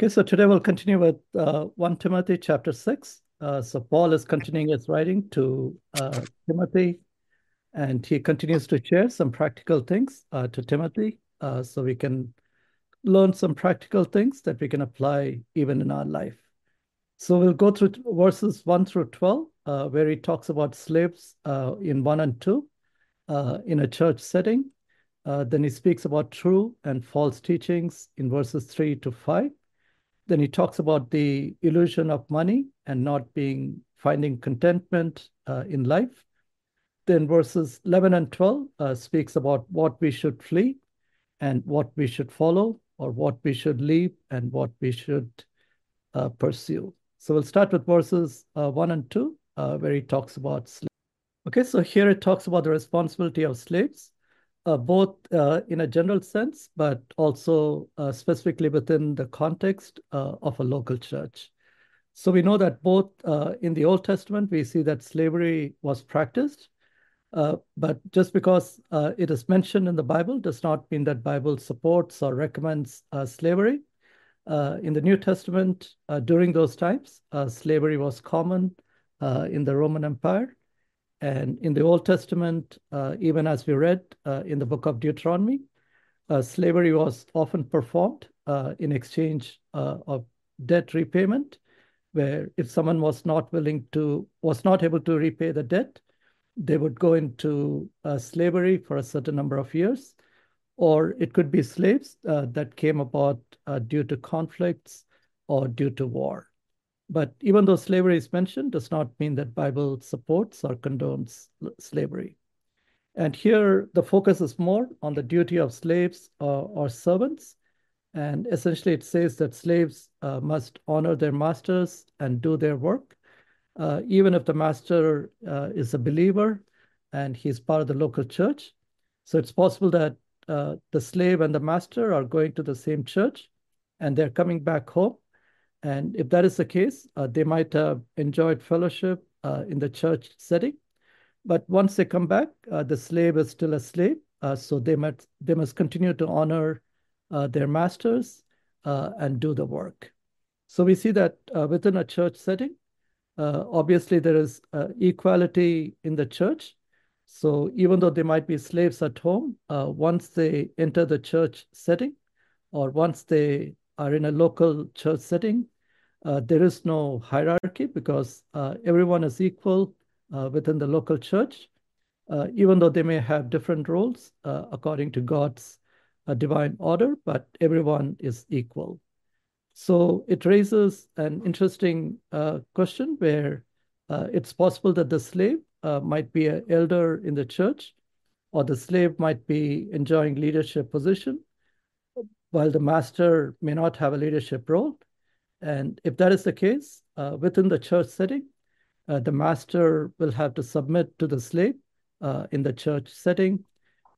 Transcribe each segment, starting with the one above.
Okay, so today we'll continue with uh, 1 Timothy chapter 6. Uh, so Paul is continuing his writing to uh, Timothy, and he continues to share some practical things uh, to Timothy uh, so we can learn some practical things that we can apply even in our life. So we'll go through verses 1 through 12, uh, where he talks about slaves in 1 and 2 in a church setting. then he speaks about true and false teachings in verses 3 to 5 then he talks about the illusion of money and not being finding contentment uh, in life. Then verses 11 and 12 uh, speaks about what we should flee and what we should follow, or what we should leave and what we should uh, pursue. So we'll start with verses uh, 1 and 2, uh, where he talks about slaves. Okay, so here it talks about the responsibility of slaves uh, both uh, in a general sense, but also uh, specifically within the context uh, of a local church. So we know that both uh, in the Old Testament, we see that slavery was practiced, uh, but just because it is mentioned in the Bible does not mean that Bible supports or recommends slavery. in the New Testament, during those times, slavery was common in the Roman Empire. And in the Old Testament, uh, even as we read uh, in the book of Deuteronomy, uh, slavery was often performed uh, in exchange uh, of debt repayment, where if someone was not willing to, was not able to repay the debt, they would go into uh, slavery for a certain number of years. Or it could be slaves that came about due to conflicts or due to war. But even though slavery is mentioned, does not mean that Bible supports or condones slavery. And here the focus is more on the duty of slaves uh, or servants. And essentially it says that slaves uh, must honor their masters and do their work. Uh, even if the master uh, is a believer and he's part of the local church. So it's possible that uh, the slave and the master are going to the same church and they're coming back home and if that is the case, uh, they might have enjoyed fellowship uh, in the church setting. But once they come back, uh, the slave is still a slave. Uh, so they must, they must continue to honor uh, their masters uh, and do the work. So we see that within a church setting, obviously there is equality in the church. So even though they might be slaves at home, once they enter the church setting, or once they are in a local church setting, uh, there is no hierarchy because uh, everyone is equal uh, within the local church, uh, even though they may have different roles uh, according to God's divine order, but everyone is equal. So it raises an interesting question where it's possible that the slave might be an elder in the church, or the slave might be enjoying leadership position, while the master may not have a leadership role. And if that is the case, uh, within the church setting, uh, the master will have to submit to the slave uh, in the church setting.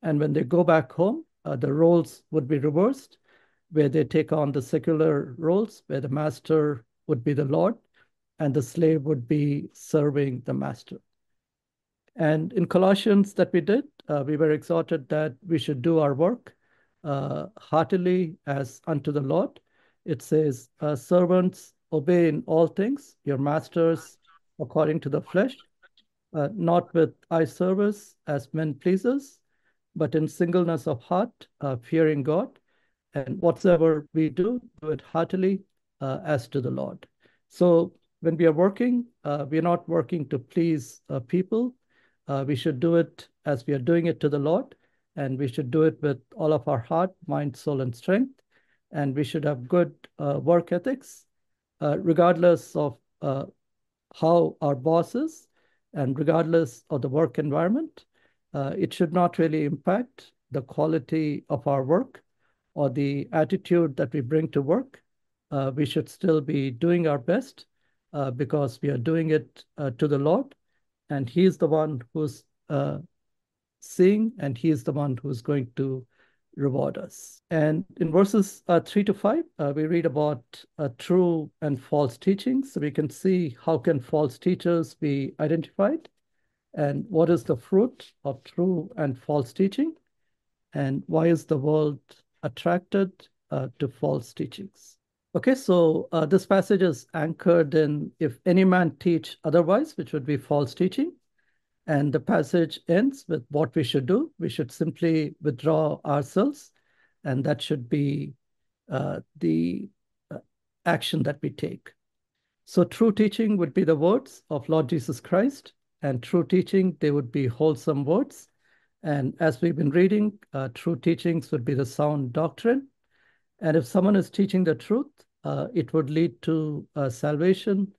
And when they go back home, uh, the roles would be reversed, where they take on the secular roles, where the master would be the Lord and the slave would be serving the master. And in Colossians that we did, uh, we were exhorted that we should do our work uh, heartily as unto the Lord. It says, uh, Servants, obey in all things your masters according to the flesh, uh, not with eye service as men pleasers, but in singleness of heart, uh, fearing God. And whatsoever we do, do it heartily uh, as to the Lord. So when we are working, uh, we are not working to please people. we should do it as we are doing it to the Lord and we should do it with all of our heart, mind, soul, and strength. And we should have good uh, work ethics, uh, regardless of uh, how our boss is and regardless of the work environment. Uh, it should not really impact the quality of our work or the attitude that we bring to work. Uh, we should still be doing our best uh, because we are doing it to the Lord, and He is the one who's seeing, and he is the one who's going to reward us. And in verses uh, three to five, uh, we read about uh, true and false teachings. So we can see how can false teachers be identified and what is the fruit of true and false teaching and why is the world attracted uh, to false teachings. Okay, so uh, this passage is anchored in if any man teach otherwise, which would be false teaching. And the passage ends with what we should do. We should simply withdraw ourselves, and that should be uh, the uh, action that we take. So true teaching would be the words of Lord Jesus Christ, and true teaching, they would be wholesome words. And as we've been reading, uh, true teachings would be the sound doctrine. And if someone is teaching the truth, uh, it would lead to uh, salvation.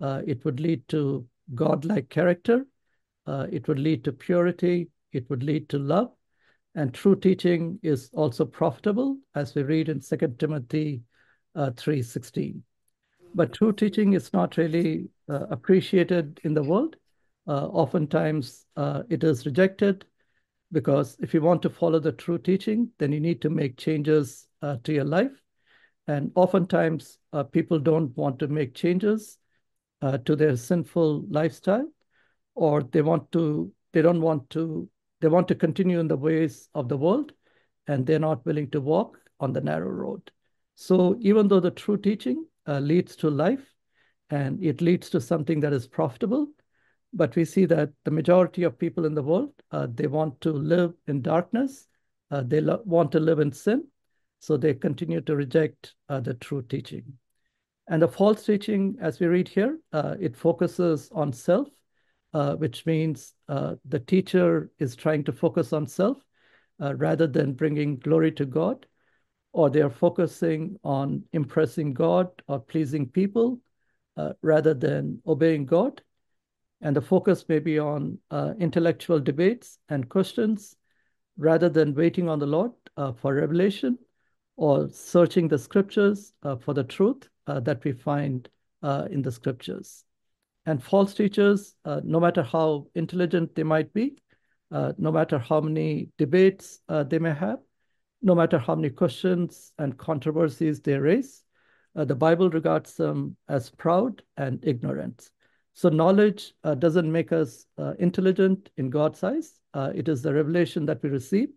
Uh, it would lead to godlike character. Uh, it would lead to purity. It would lead to love. And true teaching is also profitable, as we read in 2 Timothy uh, 3.16. But true teaching is not really uh, appreciated in the world. Uh, oftentimes, uh, it is rejected because if you want to follow the true teaching, then you need to make changes uh, to your life. And oftentimes, people don't want to make changes to their sinful lifestyle, or they want to, they don't want to, they want to continue in the ways of the world, and they're not willing to walk on the narrow road. So even though the true teaching uh, leads to life and it leads to something that is profitable, but we see that the majority of people in the world, uh, they want to live in darkness, uh, they want to live in sin, so they continue to reject uh, the true teaching. And the false teaching, as we read here, uh, it focuses on self, uh, which means uh, the teacher is trying to focus on self uh, rather than bringing glory to God, or they are focusing on impressing God or pleasing people uh, rather than obeying God. And the focus may be on intellectual debates and questions rather than waiting on the Lord for revelation or searching the scriptures uh, for the truth uh, that we find uh, in the scriptures. And false teachers, uh, no matter how intelligent they might be, uh, no matter how many debates uh, they may have, no matter how many questions and controversies they raise, the Bible regards them as proud and ignorant. So knowledge doesn't make us intelligent in God's eyes. it is the revelation that we receive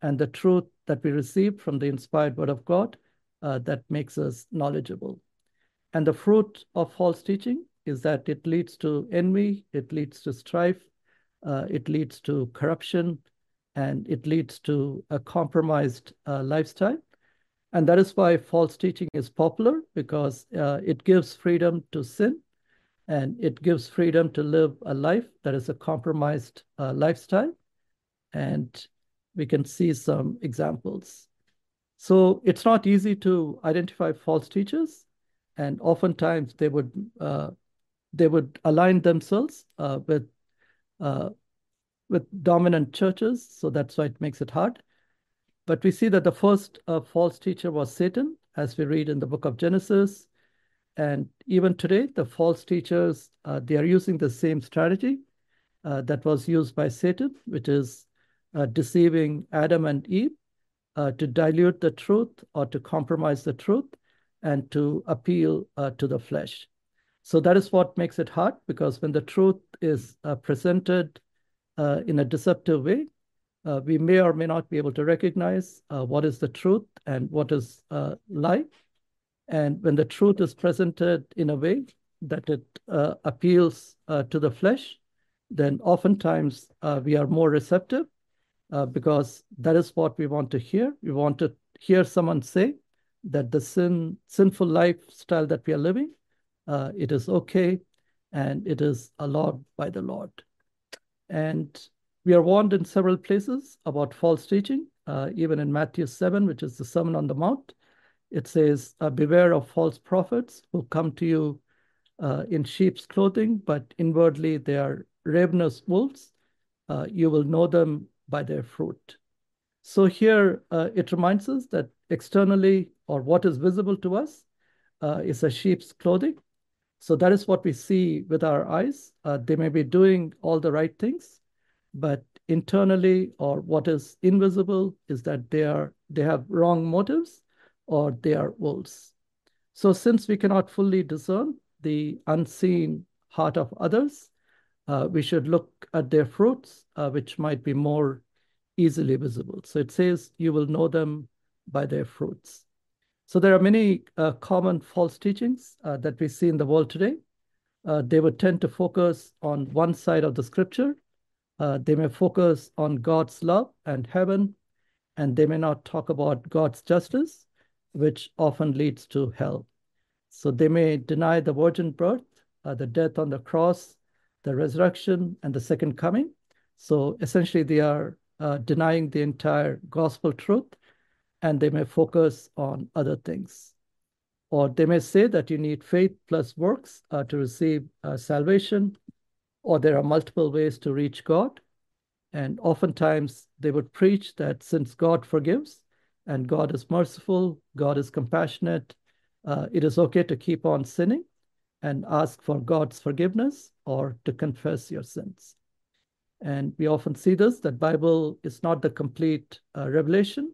and the truth that we receive from the inspired word of God uh, that makes us knowledgeable. And the fruit of false teaching is that it leads to envy, it leads to strife, uh, it leads to corruption, and it leads to a compromised uh, lifestyle. And that is why false teaching is popular because uh, it gives freedom to sin and it gives freedom to live a life that is a compromised uh, lifestyle. And we can see some examples. So it's not easy to identify false teachers, and oftentimes they would uh, they would align themselves uh, with uh, with dominant churches, so that's why it makes it hard. But we see that the first uh, false teacher was Satan, as we read in the book of Genesis, and even today the false teachers uh, they are using the same strategy uh, that was used by Satan, which is uh, deceiving Adam and Eve to dilute the truth or to compromise the truth and to appeal to the flesh. So that is what makes it hard because when the truth is presented in a deceptive way, uh, we may or may not be able to recognize uh, what is the truth and what is uh, lie. And when the truth is presented in a way that it appeals to the flesh, then oftentimes we are more receptive uh, because that is what we want to hear. We want to hear someone say that the sin, sinful lifestyle that we are living, uh, it is okay and it is allowed by the Lord. And we are warned in several places about false teaching, uh, even in Matthew 7, which is the Sermon on the Mount. It says, uh, Beware of false prophets who come to you uh, in sheep's clothing, but inwardly they are ravenous wolves. Uh, you will know them by their fruit. So here uh, it reminds us that externally or what is visible to us uh, is a sheep's clothing. So that is what we see with our eyes. Uh, they may be doing all the right things, but internally or what is invisible is that they are they have wrong motives or they are wolves. So since we cannot fully discern the unseen heart of others, uh, we should look at their fruits, uh, which might be more easily visible. So it says, you will know them by their fruits. So there are many uh, common false teachings uh, that we see in the world today. Uh, they would tend to focus on one side of the scripture. Uh, they may focus on God's love and heaven, and they may not talk about God's justice, which often leads to hell. So they may deny the virgin birth, uh, the death on the cross, the resurrection, and the second coming. So essentially, they are uh, denying the entire gospel truth and they may focus on other things. Or they may say that you need faith plus works uh, to receive uh, salvation, or there are multiple ways to reach God. And oftentimes they would preach that since God forgives and God is merciful, God is compassionate, uh, it is okay to keep on sinning and ask for God's forgiveness or to confess your sins. And we often see this, that Bible is not the complete uh, revelation.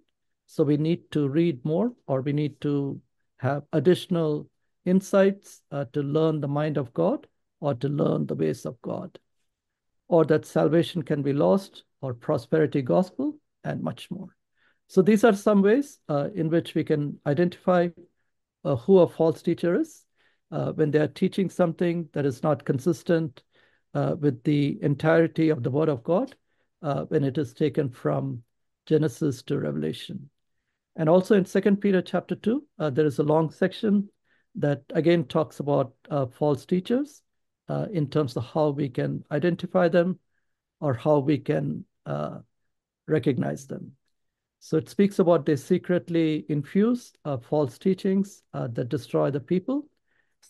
So we need to read more or we need to have additional insights uh, to learn the mind of God or to learn the ways of God. Or that salvation can be lost or prosperity gospel and much more. So these are some ways uh, in which we can identify uh, who a false teacher is uh, when they are teaching something that is not consistent uh, with the entirety of the Word of God uh, when it is taken from Genesis to Revelation. And also in Second Peter chapter 2, uh, there is a long section that again talks about uh, false teachers uh, in terms of how we can identify them or how we can uh, recognize them. So it speaks about they secretly infuse false teachings that destroy the people.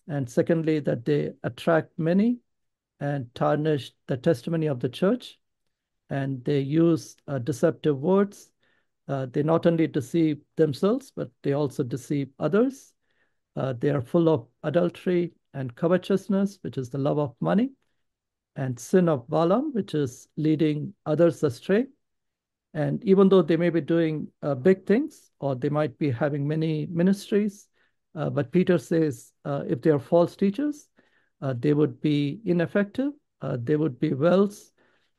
And secondly, that they attract many and tarnish the testimony of the church. And they use uh, deceptive words. Uh, they not only deceive themselves, but they also deceive others. Uh, they are full of adultery and covetousness, which is the love of money, and sin of Balaam, which is leading others astray. And even though they may be doing uh, big things, or they might be having many ministries, uh, but Peter says uh, if they are false teachers, uh, they would be ineffective. They would be wells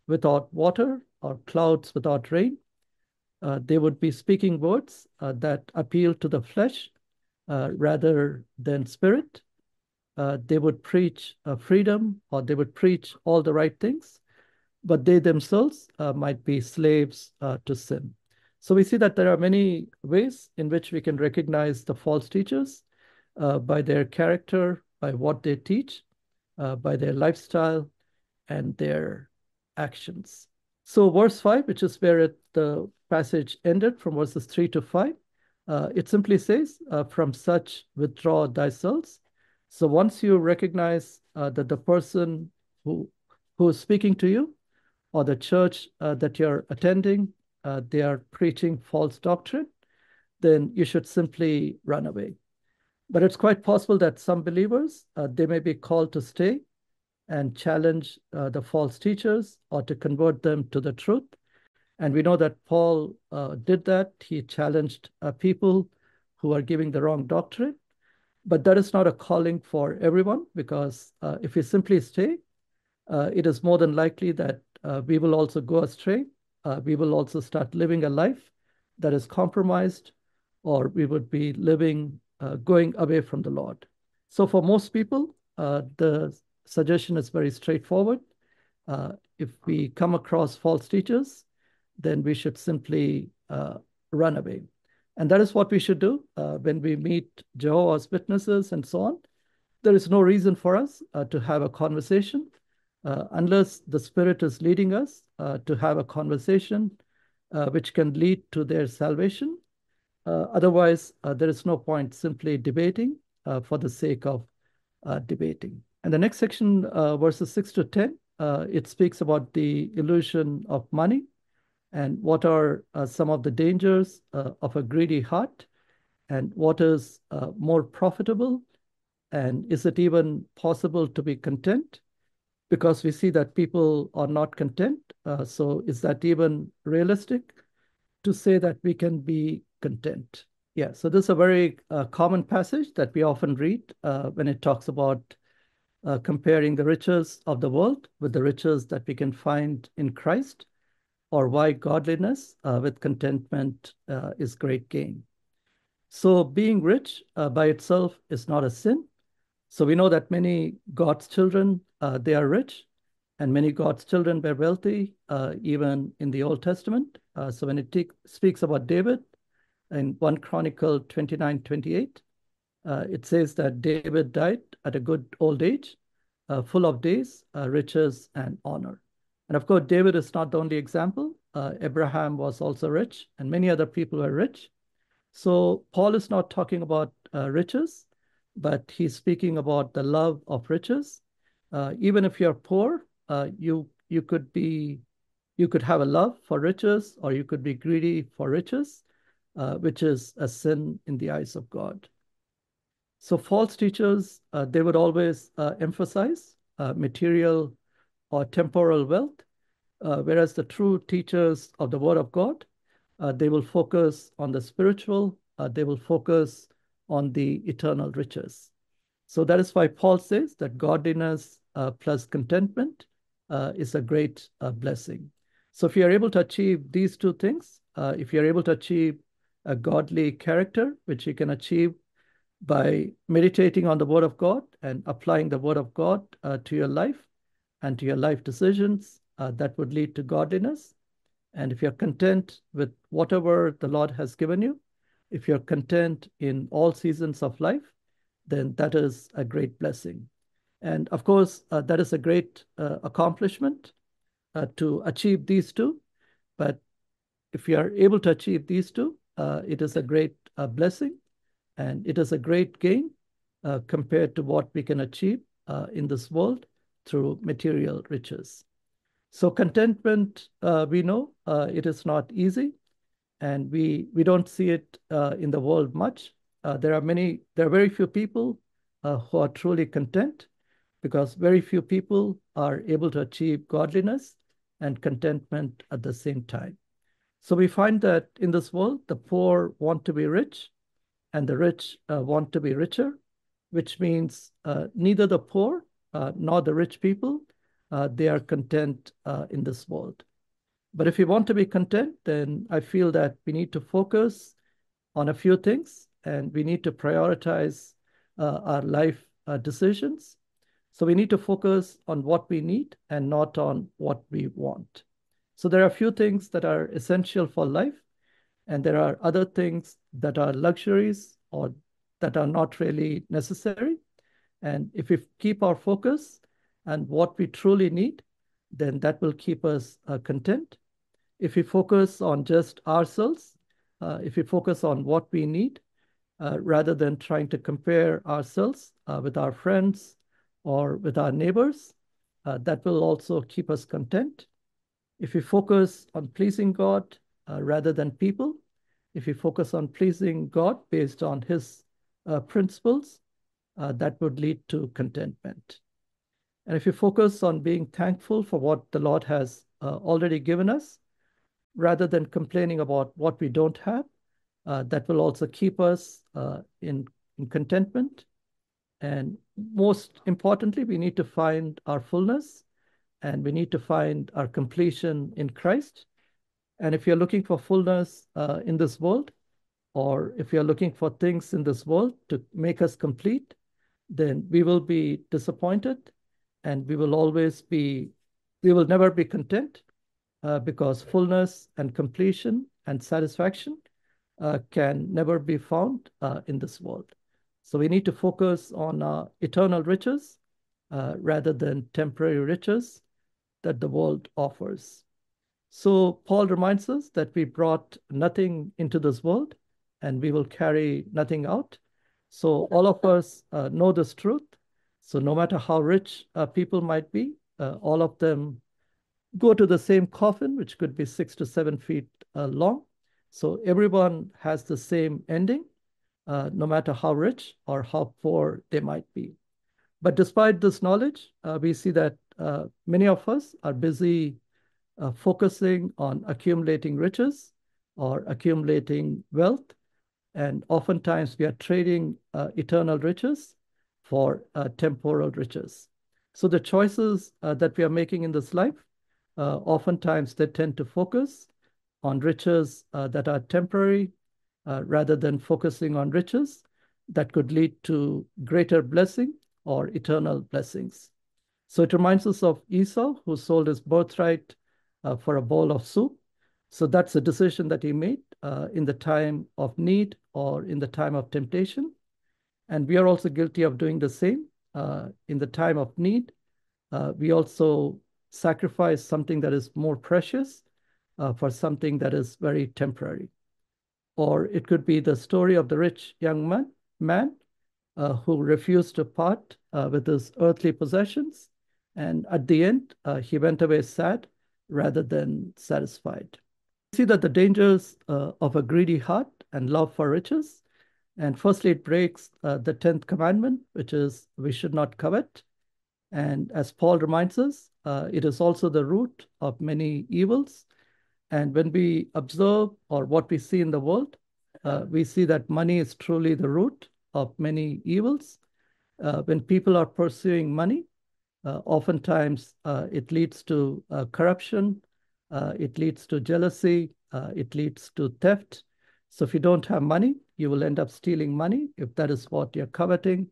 without water or clouds without rain. Uh, they would be speaking words uh, that appeal to the flesh uh, rather than spirit. Uh, they would preach freedom or they would preach all the right things, but they themselves might be slaves to sin. So we see that there are many ways in which we can recognize the false teachers by their character, by what they teach, uh, by their lifestyle and their actions. So verse 5, which is where it, the passage ended from verses 3 to 5, uh, it simply says, uh, from such withdraw thyself. So once you recognize uh, that the person who, who is speaking to you or the church uh, that you're attending, uh, they are preaching false doctrine, then you should simply run away. But it's quite possible that some believers, uh, they may be called to stay and challenge the false teachers or to convert them to the truth. And we know that Paul uh, did that. He challenged uh, people who are giving the wrong doctrine. But that is not a calling for everyone because uh, if we simply stay, uh, it is more than likely that we will also go astray. we will also start living a life that is compromised, or we would be living uh, going away from the Lord. So for most people, uh, the suggestion is very straightforward. Uh, if we come across false teachers, then we should simply uh, run away. And that is what we should do uh, when we meet Jehovah's Witnesses and so on. There is no reason for us uh, to have a conversation unless the Spirit is leading us to have a conversation which can lead to their salvation uh, otherwise, uh, there is no point simply debating uh, for the sake of debating. And the next section, verses 6 to 10, it speaks about the illusion of money and what are some of the dangers of a greedy heart and what is more profitable and is it even possible to be content? Because we see that people are not content. Uh, so is that even realistic to say that we can be content. Yeah, so this is a very uh, common passage that we often read uh, when it talks about uh, comparing the riches of the world with the riches that we can find in Christ, or why godliness uh, with contentment uh, is great gain. So being rich uh, by itself is not a sin. So we know that many God's children, uh, they are rich, and many God's children were wealthy, uh, even in the Old Testament. Uh, so when it speaks about David in 1 Chronicle 29, 28, uh, it says that David died at a good old age, full of days, riches, and honor. And of course, David is not the only example. Abraham was also rich, and many other people were rich. So Paul is not talking about uh, riches, but he's speaking about the love of riches. Uh, even if you're poor, uh, you you could be you could have a love for riches, or you could be greedy for riches, uh, which is a sin in the eyes of God. So false teachers uh, they would always uh, emphasize material or temporal wealth, whereas the true teachers of the Word of God uh, they will focus on the spiritual, uh, they will focus on the eternal riches. So that is why Paul says that godliness uh, plus contentment uh, is a great uh, blessing. So if you are able to achieve these two things, uh, if you're able to achieve a godly character, which you can achieve by meditating on the Word of God and applying the Word of God to your life and to your life decisions, that would lead to godliness. And if you're content with whatever the Lord has given you, if you're content in all seasons of life, then that is a great blessing. And of course, uh, that is a great uh, accomplishment uh, to achieve these two. But if you are able to achieve these two, uh, it is a great uh, blessing and it is a great gain uh, compared to what we can achieve in this world through material riches. So contentment, uh, we know uh, it is not easy, and we we don't see it uh, in the world much. Uh, there are many, there are very few people uh, who are truly content, because very few people are able to achieve godliness and contentment at the same time. So we find that in this world, the poor want to be rich, and the rich uh, want to be richer, which means neither the poor nor the rich people uh, they are content uh, in this world. But if we want to be content, then I feel that we need to focus on a few things and we need to prioritize uh, our life uh, decisions. So we need to focus on what we need and not on what we want. So there are a few things that are essential for life, and there are other things that are luxuries or that are not really necessary. And if we keep our focus and what we truly need, then that will keep us uh, content. If we focus on just ourselves, uh, if we focus on what we need, uh, rather than trying to compare ourselves uh, with our friends or with our neighbors, uh, that will also keep us content. If we focus on pleasing God uh, rather than people, if we focus on pleasing God based on His principles, that would lead to contentment. And if you focus on being thankful for what the Lord has uh, already given us, rather than complaining about what we don't have, uh, that will also keep us uh, in, in contentment. And most importantly, we need to find our fullness and we need to find our completion in Christ. And if you're looking for fullness uh, in this world, or if you're looking for things in this world to make us complete, then we will be disappointed and we will always be, we will never be content uh, because fullness and completion and satisfaction uh, can never be found uh, in this world. So we need to focus on uh, eternal riches uh, rather than temporary riches that the world offers. So Paul reminds us that we brought nothing into this world and we will carry nothing out. So all of us uh, know this truth so no matter how rich uh, people might be, uh, all of them go to the same coffin, which could be six to seven feet uh, long. So everyone has the same ending, uh, no matter how rich or how poor they might be. But despite this knowledge, uh, we see that many of us are busy focusing on accumulating riches or accumulating wealth. And oftentimes we are trading eternal riches for uh, temporal riches. So the choices uh, that we are making in this life, uh, oftentimes they tend to focus on riches uh, that are temporary uh, rather than focusing on riches that could lead to greater blessing or eternal blessings. So it reminds us of Esau, who sold his birthright uh, for a bowl of soup. So that's a decision that he made uh, in the time of need or in the time of temptation. And we are also guilty of doing the same uh, in the time of need. Uh, we also sacrifice something that is more precious uh, for something that is very temporary. Or it could be the story of the rich young man, man uh, who refused to part uh, with his earthly possessions. And at the end, uh, he went away sad rather than satisfied. See that the dangers of a greedy heart and love for riches. And firstly, it breaks uh, the 10th commandment, which is we should not covet. And as Paul reminds us, uh, it is also the root of many evils. And when we observe or what we see in the world, uh, we see that money is truly the root of many evils. Uh, when people are pursuing money, uh, oftentimes uh, it leads to corruption, it leads to jealousy, it leads to theft. So if you don't have money, you will end up stealing money. If that is what you're coveting,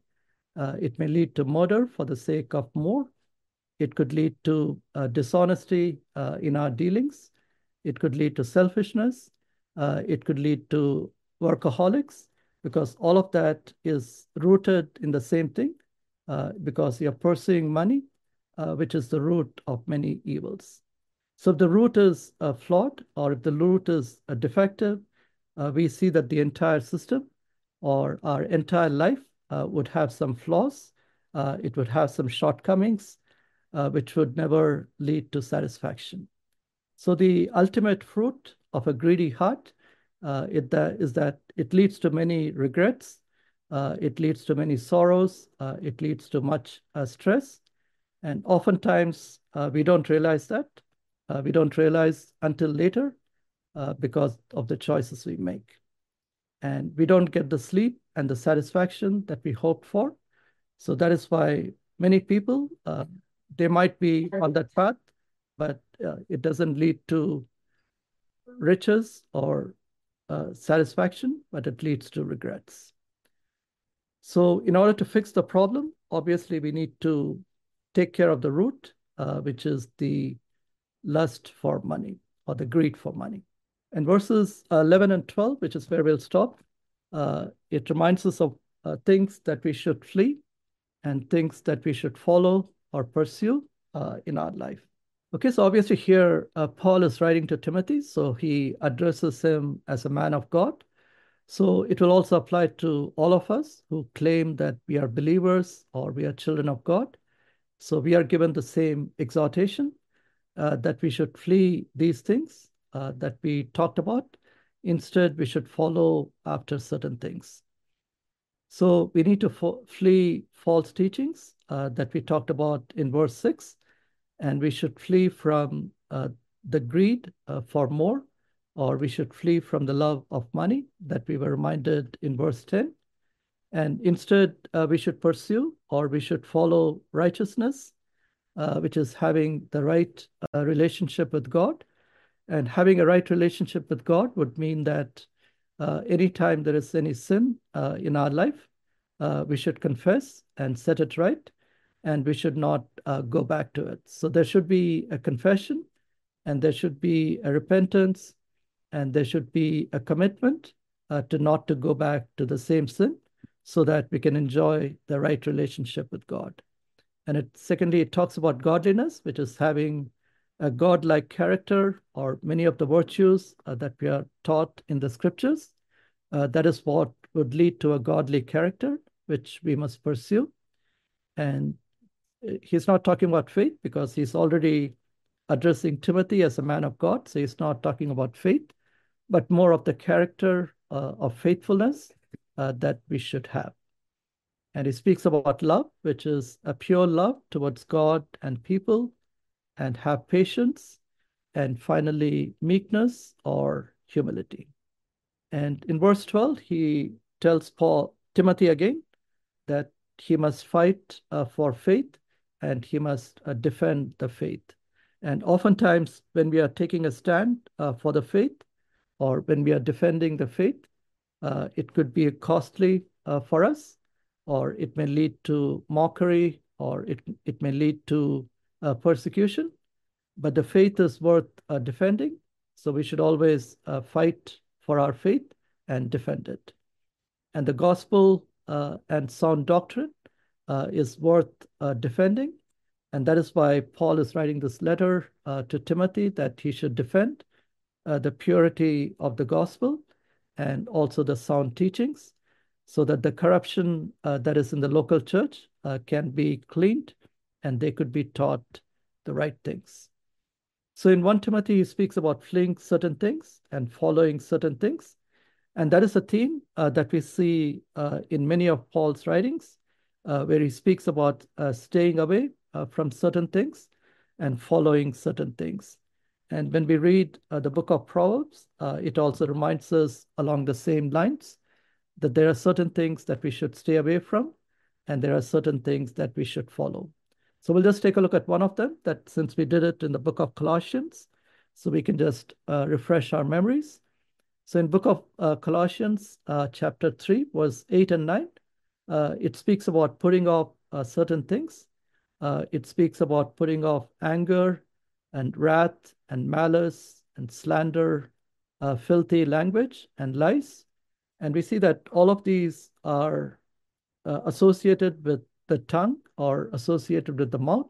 it may lead to murder for the sake of more. It could lead to dishonesty in our dealings. It could lead to selfishness. Uh, it could lead to workaholics because all of that is rooted in the same thing uh, because you're pursuing money, uh, which is the root of many evils. So if the root is uh, flawed or if the root is uh, defective, uh, we see that the entire system or our entire life would have some flaws. it would have some shortcomings, which would never lead to satisfaction. So the ultimate fruit of a greedy heart uh, it, that is that it leads to many regrets, uh, it leads to many sorrows, uh, it leads to much uh, stress. And oftentimes uh, we don't realize that. Uh, we don't realize until later because of the choices we make. And we don't get the sleep and the satisfaction that we hoped for. So that is why many people, they might be on that path, but uh, it doesn't lead to riches or uh, satisfaction, but it leads to regrets. So in order to fix the problem, obviously we need to take care of the root, uh, which is the lust for money or the greed for money. And verses 11 and 12, which is where we'll stop, uh, it reminds us of uh, things that we should flee and things that we should follow or pursue uh, in our life. Okay, so obviously here uh, Paul is writing to Timothy, so he addresses him as a man of God. So it will also apply to all of us who claim that we are believers or we are children of God. So we are given the same exhortation uh, that we should flee these things uh, that we talked about. Instead, we should follow after certain things. So we need to flee false teachings uh, that we talked about in verse 6 and we should flee from uh, the greed uh, for more, or we should flee from the love of money that we were reminded in verse 10. And instead, uh, we should pursue or we should follow righteousness, uh, which is having the right relationship with God. And having a right relationship with God would mean that uh, anytime there is any sin in our life, we should confess and set it right and we should not uh, go back to it. So there should be a confession, and there should be a repentance, and there should be a commitment uh, to not to go back to the same sin, so that we can enjoy the right relationship with God. And it, secondly, it talks about godliness, which is having a godlike character, or many of the virtues uh, that we are taught in the scriptures. Uh, that is what would lead to a godly character, which we must pursue. And he's not talking about faith because he's already addressing Timothy as a man of God. So he's not talking about faith, but more of the character uh, of faithfulness uh, that we should have. And he speaks about love, which is a pure love towards God and people, and have patience, and finally, meekness or humility. And in verse 12, he tells Paul, Timothy again, that he must fight uh, for faith and he must uh, defend the faith. And oftentimes, when we are taking a stand uh, for the faith, or when we are defending the faith, Uh, it could be costly uh, for us, or it may lead to mockery, or it, it may lead to uh, persecution. But the faith is worth uh, defending. So we should always uh, fight for our faith and defend it. And the gospel uh, and sound doctrine is worth defending. And that is why Paul is writing this letter to Timothy that he should defend the purity of the gospel and also the sound teachings so that the corruption uh, that is in the local church uh, can be cleaned and they could be taught the right things. So in 1 Timothy, he speaks about fleeing certain things and following certain things. And that is a theme uh, that we see uh, in many of Paul's writings, uh, where he speaks about uh, staying away from certain things and following certain things. And when we read uh, the book of Proverbs, uh, it also reminds us along the same lines that there are certain things that we should stay away from, and there are certain things that we should follow. So we'll just take a look at one of them that since we did it in the book of Colossians, so we can just uh, refresh our memories. So in book of uh, Colossians, uh, chapter 3, verse 8 and 9, uh, it speaks about putting off certain things. it speaks about putting off anger, and wrath and malice and slander, uh, filthy language and lies. And we see that all of these are uh, associated with the tongue or associated with the mouth.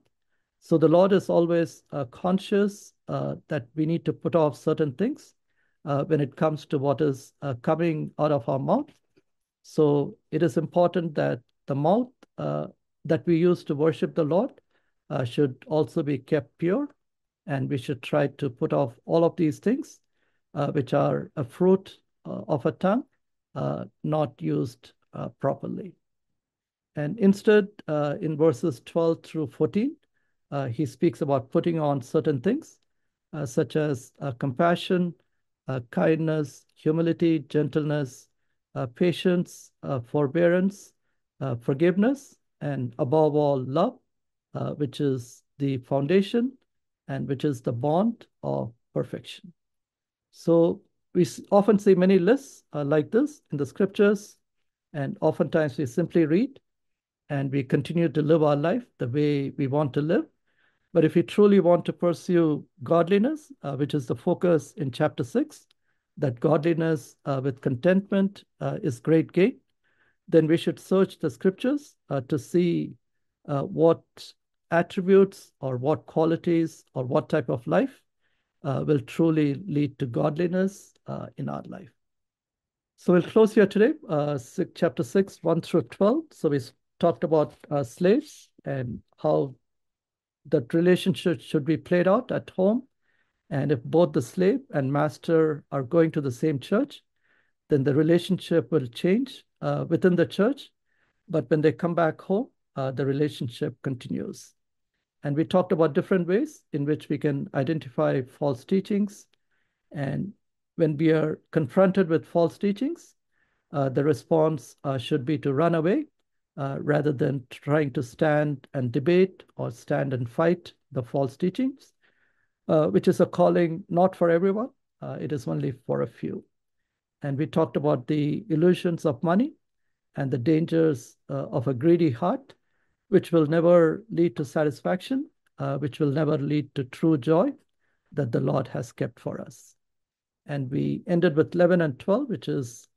So the Lord is always uh, conscious uh, that we need to put off certain things uh, when it comes to what is uh, coming out of our mouth. So it is important that the mouth that we use to worship the Lord should also be kept pure and we should try to put off all of these things, uh, which are a fruit uh, of a tongue, uh, not used uh, properly. And instead, uh, in verses 12 through 14, uh, he speaks about putting on certain things, uh, such as uh, compassion, uh, kindness, humility, gentleness, patience, forbearance, forgiveness, and above all, love, which is the foundation and which is the bond of perfection. So we often see many lists uh, like this in the scriptures, and oftentimes we simply read and we continue to live our life the way we want to live. But if we truly want to pursue godliness, uh, which is the focus in chapter 6, that godliness uh, with contentment uh, is great gain, then we should search the scriptures uh, to see uh, what attributes or what qualities or what type of life uh, will truly lead to godliness in our life. So we'll close here today, six, chapter 6, 1 through 12. So we talked about uh, slaves and how that relationship should be played out at home. And if both the slave and master are going to the same church, then the relationship will change uh, within the church. But when they come back home, uh, the relationship continues. And we talked about different ways in which we can identify false teachings. And when we are confronted with false teachings, uh, the response uh, should be to run away uh, rather than trying to stand and debate or stand and fight the false teachings, uh, which is a calling not for everyone. Uh, it is only for a few. And we talked about the illusions of money and the dangers uh, of a greedy heart which will never lead to satisfaction, uh, which will never lead to true joy that the Lord has kept for us. And we ended with 11 and 12, which is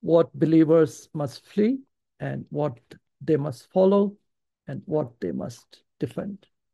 what believers must flee and what they must follow and what they must defend.